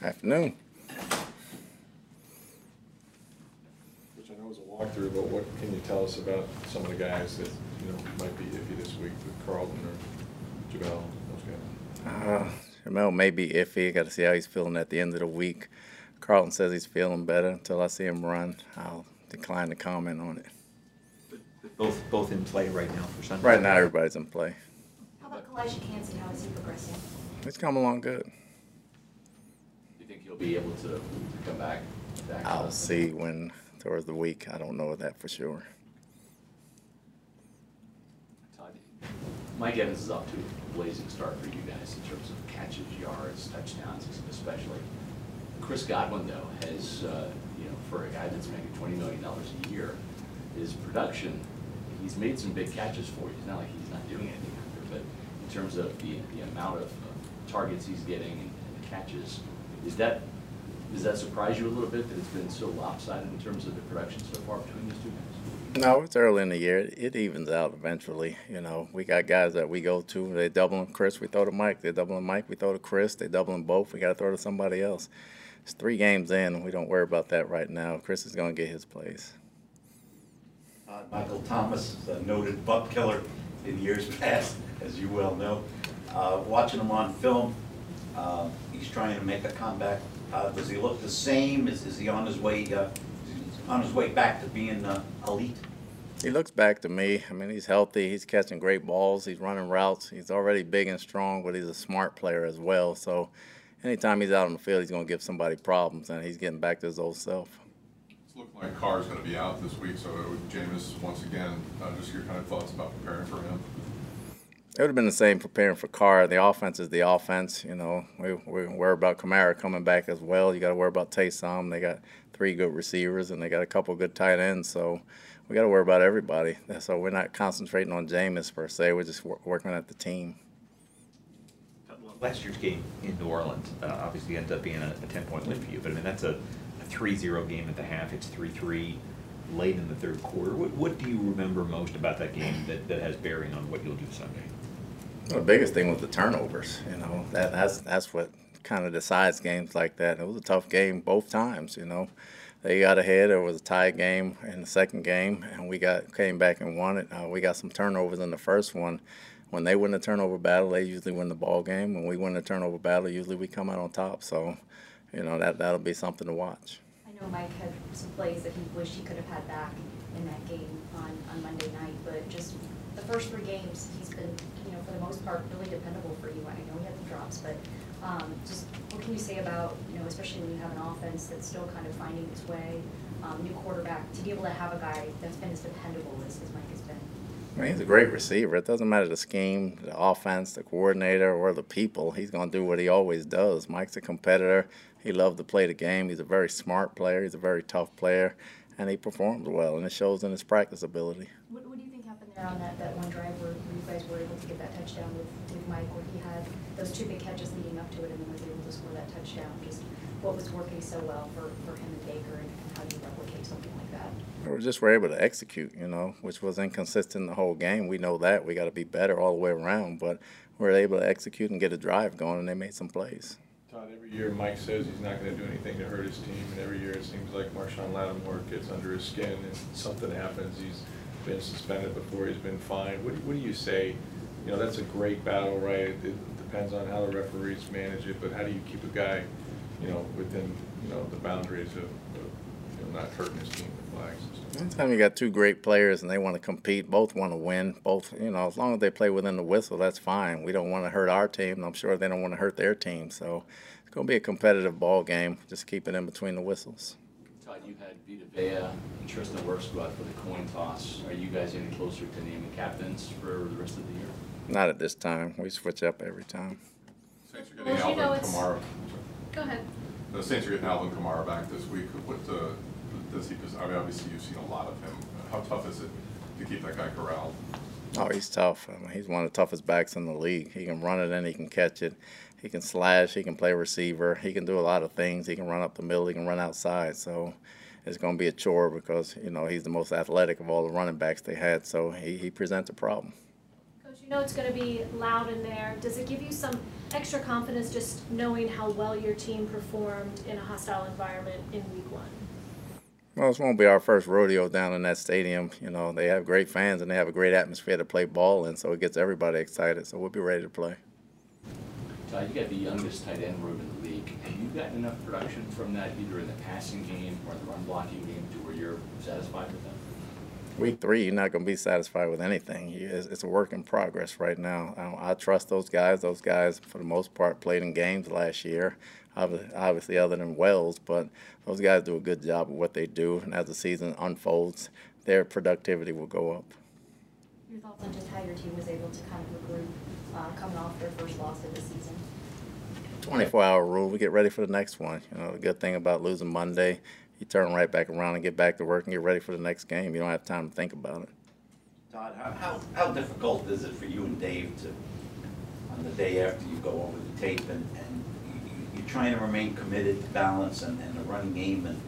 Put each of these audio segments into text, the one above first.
Afternoon. Which I know is a walkthrough, but what can you tell us about some of the guys that, you know, might be iffy this week with Carlton or Jamel, those guys? Uh, Jamel may be iffy. Got to see how he's feeling at the end of the week. Carlton says he's feeling better. Until I see him run, I'll decline to comment on it. Both, both in play right now for Sunday? Right now, everybody's in play. How about Calijah Kancey? How is he progressing? He's coming along good. Do you think he'll be able to come back? back to I'll see when towards the week. I don't know that for sure. Mike Evans is off to a blazing start for you guys in terms of catches, yards, touchdowns especially. Chris Godwin, though, has, uh, you know, for a guy that's making twenty million dollars a year, his production, he's made some big catches for you. It's not like he's not doing anything out there, but in terms of the, the amount of of targets he's getting and and the catches, is that, does that surprise you a little bit that it's been so lopsided in terms of the production so far between those two guys? No, it's early in the year. It evens out eventually. You know, we got guys that we go to. They doubling Chris, we throw to Mike. They doubling Mike, we throw to Chris. They doubling both. We got to throw to somebody else. It's three games in. We don't worry about that right now. Chris is going to get his plays. Uh, Michael Thomas, is a noted buck killer in years past, as you well know. Uh, Watching him on film, uh, he's trying to make a comeback. Uh, Does he look the same? Is is he on his way, uh, on his way back to being uh, elite? He looks back to me. I mean, he's healthy. He's catching great balls. He's running routes. He's already big and strong, but he's a smart player as well. So anytime he's out on the field, he's going to give somebody problems, and he's getting back to his old self. It's looking like Carr's gonna be out this week, so it Jameis, once again, uh, just your kind of thoughts about preparing for him. It would have been the same preparing for Carr. The offense is the offense. You know, we, we worry about Kamara coming back as well. You got to worry about Taysom. They got three good receivers and they got a couple good tight ends. So we got to worry about everybody. So we're not concentrating on Jameis per se. We're just wor- working at the team. Last year's game in New Orleans, uh, obviously ended up being a, a ten-point win for you, but I mean, that's a, a three-zero game at the half, it's three-three late in the third quarter. What, what do you remember most about that game that, that has bearing on what you'll do Sunday? The biggest thing was the turnovers. You know, that that's that's what kind of decides games like that. It was a tough game both times. You know, they got ahead. It was a tie game in the second game, and we got came back and won it. Uh, we got some turnovers in the first one. When they win the turnover battle, they usually win the ball game. When we win the turnover battle, usually we come out on top. So, you know, that that'll be something to watch. I know Mike had some plays that he wished he could have had back in that game on, on Monday night, but just the first three games, he's been, you know, for the most part, really dependable for you. I know he had the drops, but um, just what can you say about, you know, especially when you have an offense that's still kind of finding its way, um, new quarterback, to be able to have a guy that's been as dependable as, as Mike has been? I mean, he's a great receiver. It doesn't matter the scheme, the offense, the coordinator, or the people. He's going to do what he always does. Mike's a competitor. He loves to play the game. He's a very smart player. He's a very tough player, and he performs well, and it shows in his practice ability. What, on that, that one drive where where you guys were able to get that touchdown with, with Mike, where he had those two big catches leading up to it and then was able to score that touchdown? Just what was working so well for, for him and Baker and, and how do you replicate something like that? We just were able to execute, you know, which was inconsistent the whole game. We know that. We got to be better all the way around, but we were able to execute and get a drive going, and they made some plays. Todd, every year Mike says he's not gonna do anything to hurt his team, and every year it seems like Marshon Lattimore gets under his skin and something happens. He's been suspended before, he's been fined. What do, what do you say? You know, that's a great battle, right? It it depends on how the referees manage it, but how do you keep a guy, you know, within, you know, the boundaries of, of, you know, not hurting his team with flags stuff? Anytime you got two great players and they want to compete, both want to win, both, you know, as long as they play within the whistle, that's fine. We don't want to hurt our team, and I'm sure they don't want to hurt their team. So it's going to be a competitive ball game. Just keep it in between the whistles. Todd, you had Vita Vea and Tristan Wirfs go out for the coin toss. Are you guys any closer to naming captains for the rest of the year? Not at this time. We switch up every time. Saints are Well, getting as you know, Alvin it's- Kamara. Go ahead. The Saints are getting Alvin Kamara back this week. What, uh, does he, because I mean, obviously you've seen a lot of him. How tough is it to keep that guy corralled? Oh, he's tough. I mean, he's one of the toughest backs in the league. He can run it and he can catch it. He can slash. He can play receiver. He can do a lot of things. He can run up the middle. He can run outside. So it's going to be a chore because you know he's the most athletic of all the running backs they had. So he, he presents a problem. Coach, you You know it's going to be loud in there. Does it give you some extra confidence just knowing how well your team performed in a hostile environment in week one? Well, this won't be our first rodeo down in that stadium. You know, they have great fans and they have a great atmosphere to play ball in, so it gets everybody excited. So we'll be ready to play. Todd, you got the youngest tight end room in the league. Have you gotten enough production from that, either in the passing game or the run blocking game, to where you're satisfied with them? Week three, you're not going to be satisfied with anything. It's, it's a work in progress right now. I, I trust those guys. Those guys, for the most part, played in games last year, obviously other than Wells, but those guys do a good job of what they do. And as the season unfolds, their productivity will go up. Your thoughts on just how your team was able to kind of regroup, uh, coming off their first loss of the season? 24 hour rule. We get ready for the next one. You know, the good thing about losing Monday, you turn right back around and get back to work and get ready for the next game. You don't have time to think about it. Todd, how, how, how difficult is it for you and Dave to, on the day after you go over the tape and, and you, you- you're trying to remain committed to balance and, and the running game and,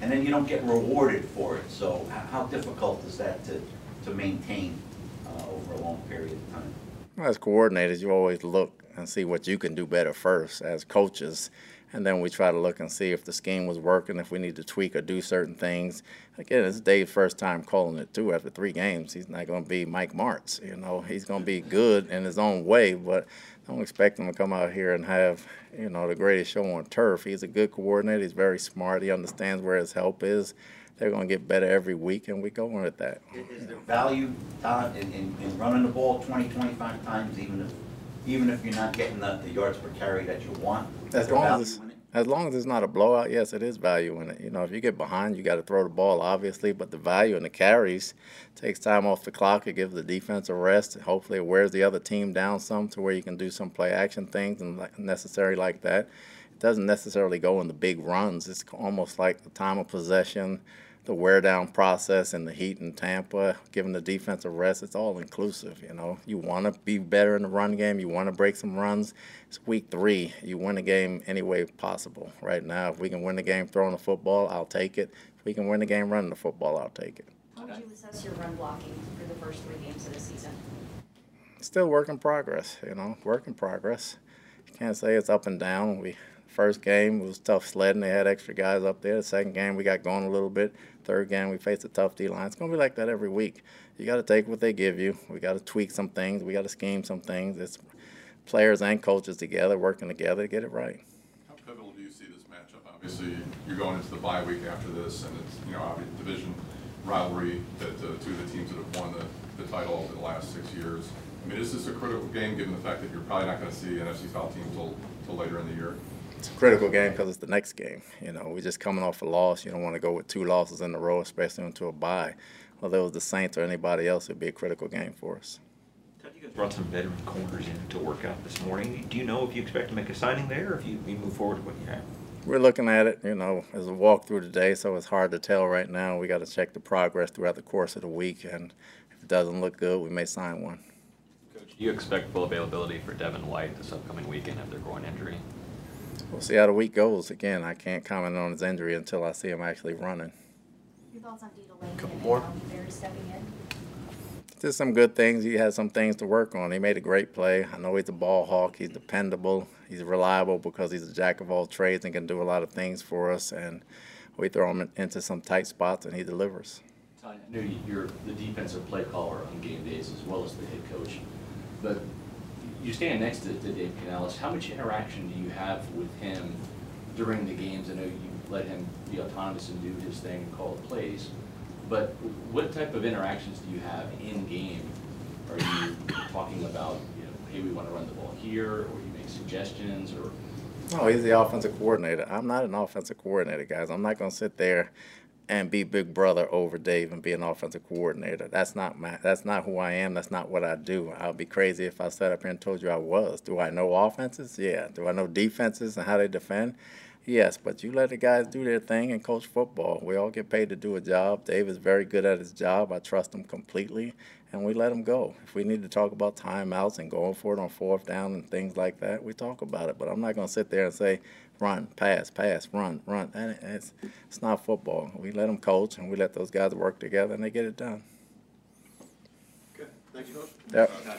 and then you don't get rewarded for it, so how, difficult is that to, to maintain, uh, over a long period of time? As coordinators, you always look and see what you can do better first as coaches. And then we try to look and see if the scheme was working, if we need to tweak or do certain things. Again, it's Dave's first time calling it too. After three games, he's not going to be Mike Martz. You know, he's going to be good in his own way, but don't expect him to come out here and have you know the greatest show on turf. He's a good coordinator. He's very smart. He understands where his help is. They're going to get better every week, and we go on with that. Is there value, Todd, in, in, in running the ball 20, 25 times, even if, even if you're not getting the, the yards per carry that you want? As long as it's, as long as it's not a blowout, yes, it is value in it. You know, if you get behind, you got to throw the ball, obviously, but the value in the carries takes time off the clock. It gives the defense a rest. Hopefully, it wears the other team down some to where you can do some play action things and like, necessary like that. It doesn't necessarily go in the big runs. It's almost like the time of possession, the wear down process, and the heat in Tampa, giving the defense a rest. It's all inclusive. You know, you want to be better in the run game. You want to break some runs. It's week three. You win the game any way possible. Right now, if we can win the game throwing the football, I'll take it. If we can win the game running the football, I'll take it. How would you assess your run blocking for the first three games of the season? Still work in progress. You know, work in progress. You can't say it's up and down. We first game was tough sledding. They had extra guys up there. The second game we got going a little bit. Third game we faced a tough D line. It's gonna be like that every week. You got to take what they give you. We got to tweak some things. We got to scheme some things. It's players and coaches together working together to get it right. How pivotal do you see this matchup? Obviously, you're going into the bye week after this, and it's, you know, obviously division rivalry that uh, two of the teams that have won the, the title over the last six years. I mean, is this a critical game, given the fact that you're probably not gonna see an NFC South team till, till later in the year? It's a critical game because it's the next game. You know, we're just coming off a loss. You don't want to go with two losses in a row, especially into a bye. Whether it was the Saints or anybody else, it'd be a critical game for us. Todd, you guys brought some veteran corners in to work out this morning. Do you know if you expect to make a signing there, or if you, you move forward with what you have? We're looking at it, you know, as a walkthrough today, so it's hard to tell right now. We got to check the progress throughout the course of the week, and if it doesn't look good, we may sign one. Coach, do you expect full availability for Devin White this upcoming weekend after groin injury? We'll see how the week goes. Again, I can't comment on his injury until I see him actually running. Your thoughts on Dee Delaney Couple more. Um, stepping in? Just some good things. He has some things to work on. He made a great play. I know he's a ball hawk. He's dependable. He's reliable because he's a jack of all trades and can do a lot of things for us. And we throw him into some tight spots and he delivers. Todd, I know you- you're the defensive play caller on game days as well as the head coach, but you stand next to, to Dave Canales. How much interaction do you have with him during the games? I know you let him be autonomous and do his thing and call the plays, but what type of interactions do you have in game? Are you talking about, you know, hey, we want to run the ball here, or you make suggestions, or No, he's the offensive coordinator. I'm not an offensive coordinator, guys. I'm not going to sit there and be big brother over Dave and be an offensive coordinator. That's not my. That's not who I am. That's not what I do. I'll be crazy if I sat up here and told you I was. Do I know offenses? Yeah. Do I know defenses and how they defend? Yes. But you let the guys do their thing and coach football. We all get paid to do a job. Dave is very good at his job. I trust him completely, and we let them go. If we need to talk about timeouts and going for it on fourth down and things like that, we talk about it. But I'm not going to sit there and say, run, pass, pass, run, run. And it's, it's not football. We let them coach, and we let those guys work together, and they get it done. Okay, thank you, Coach. Yep. Todd,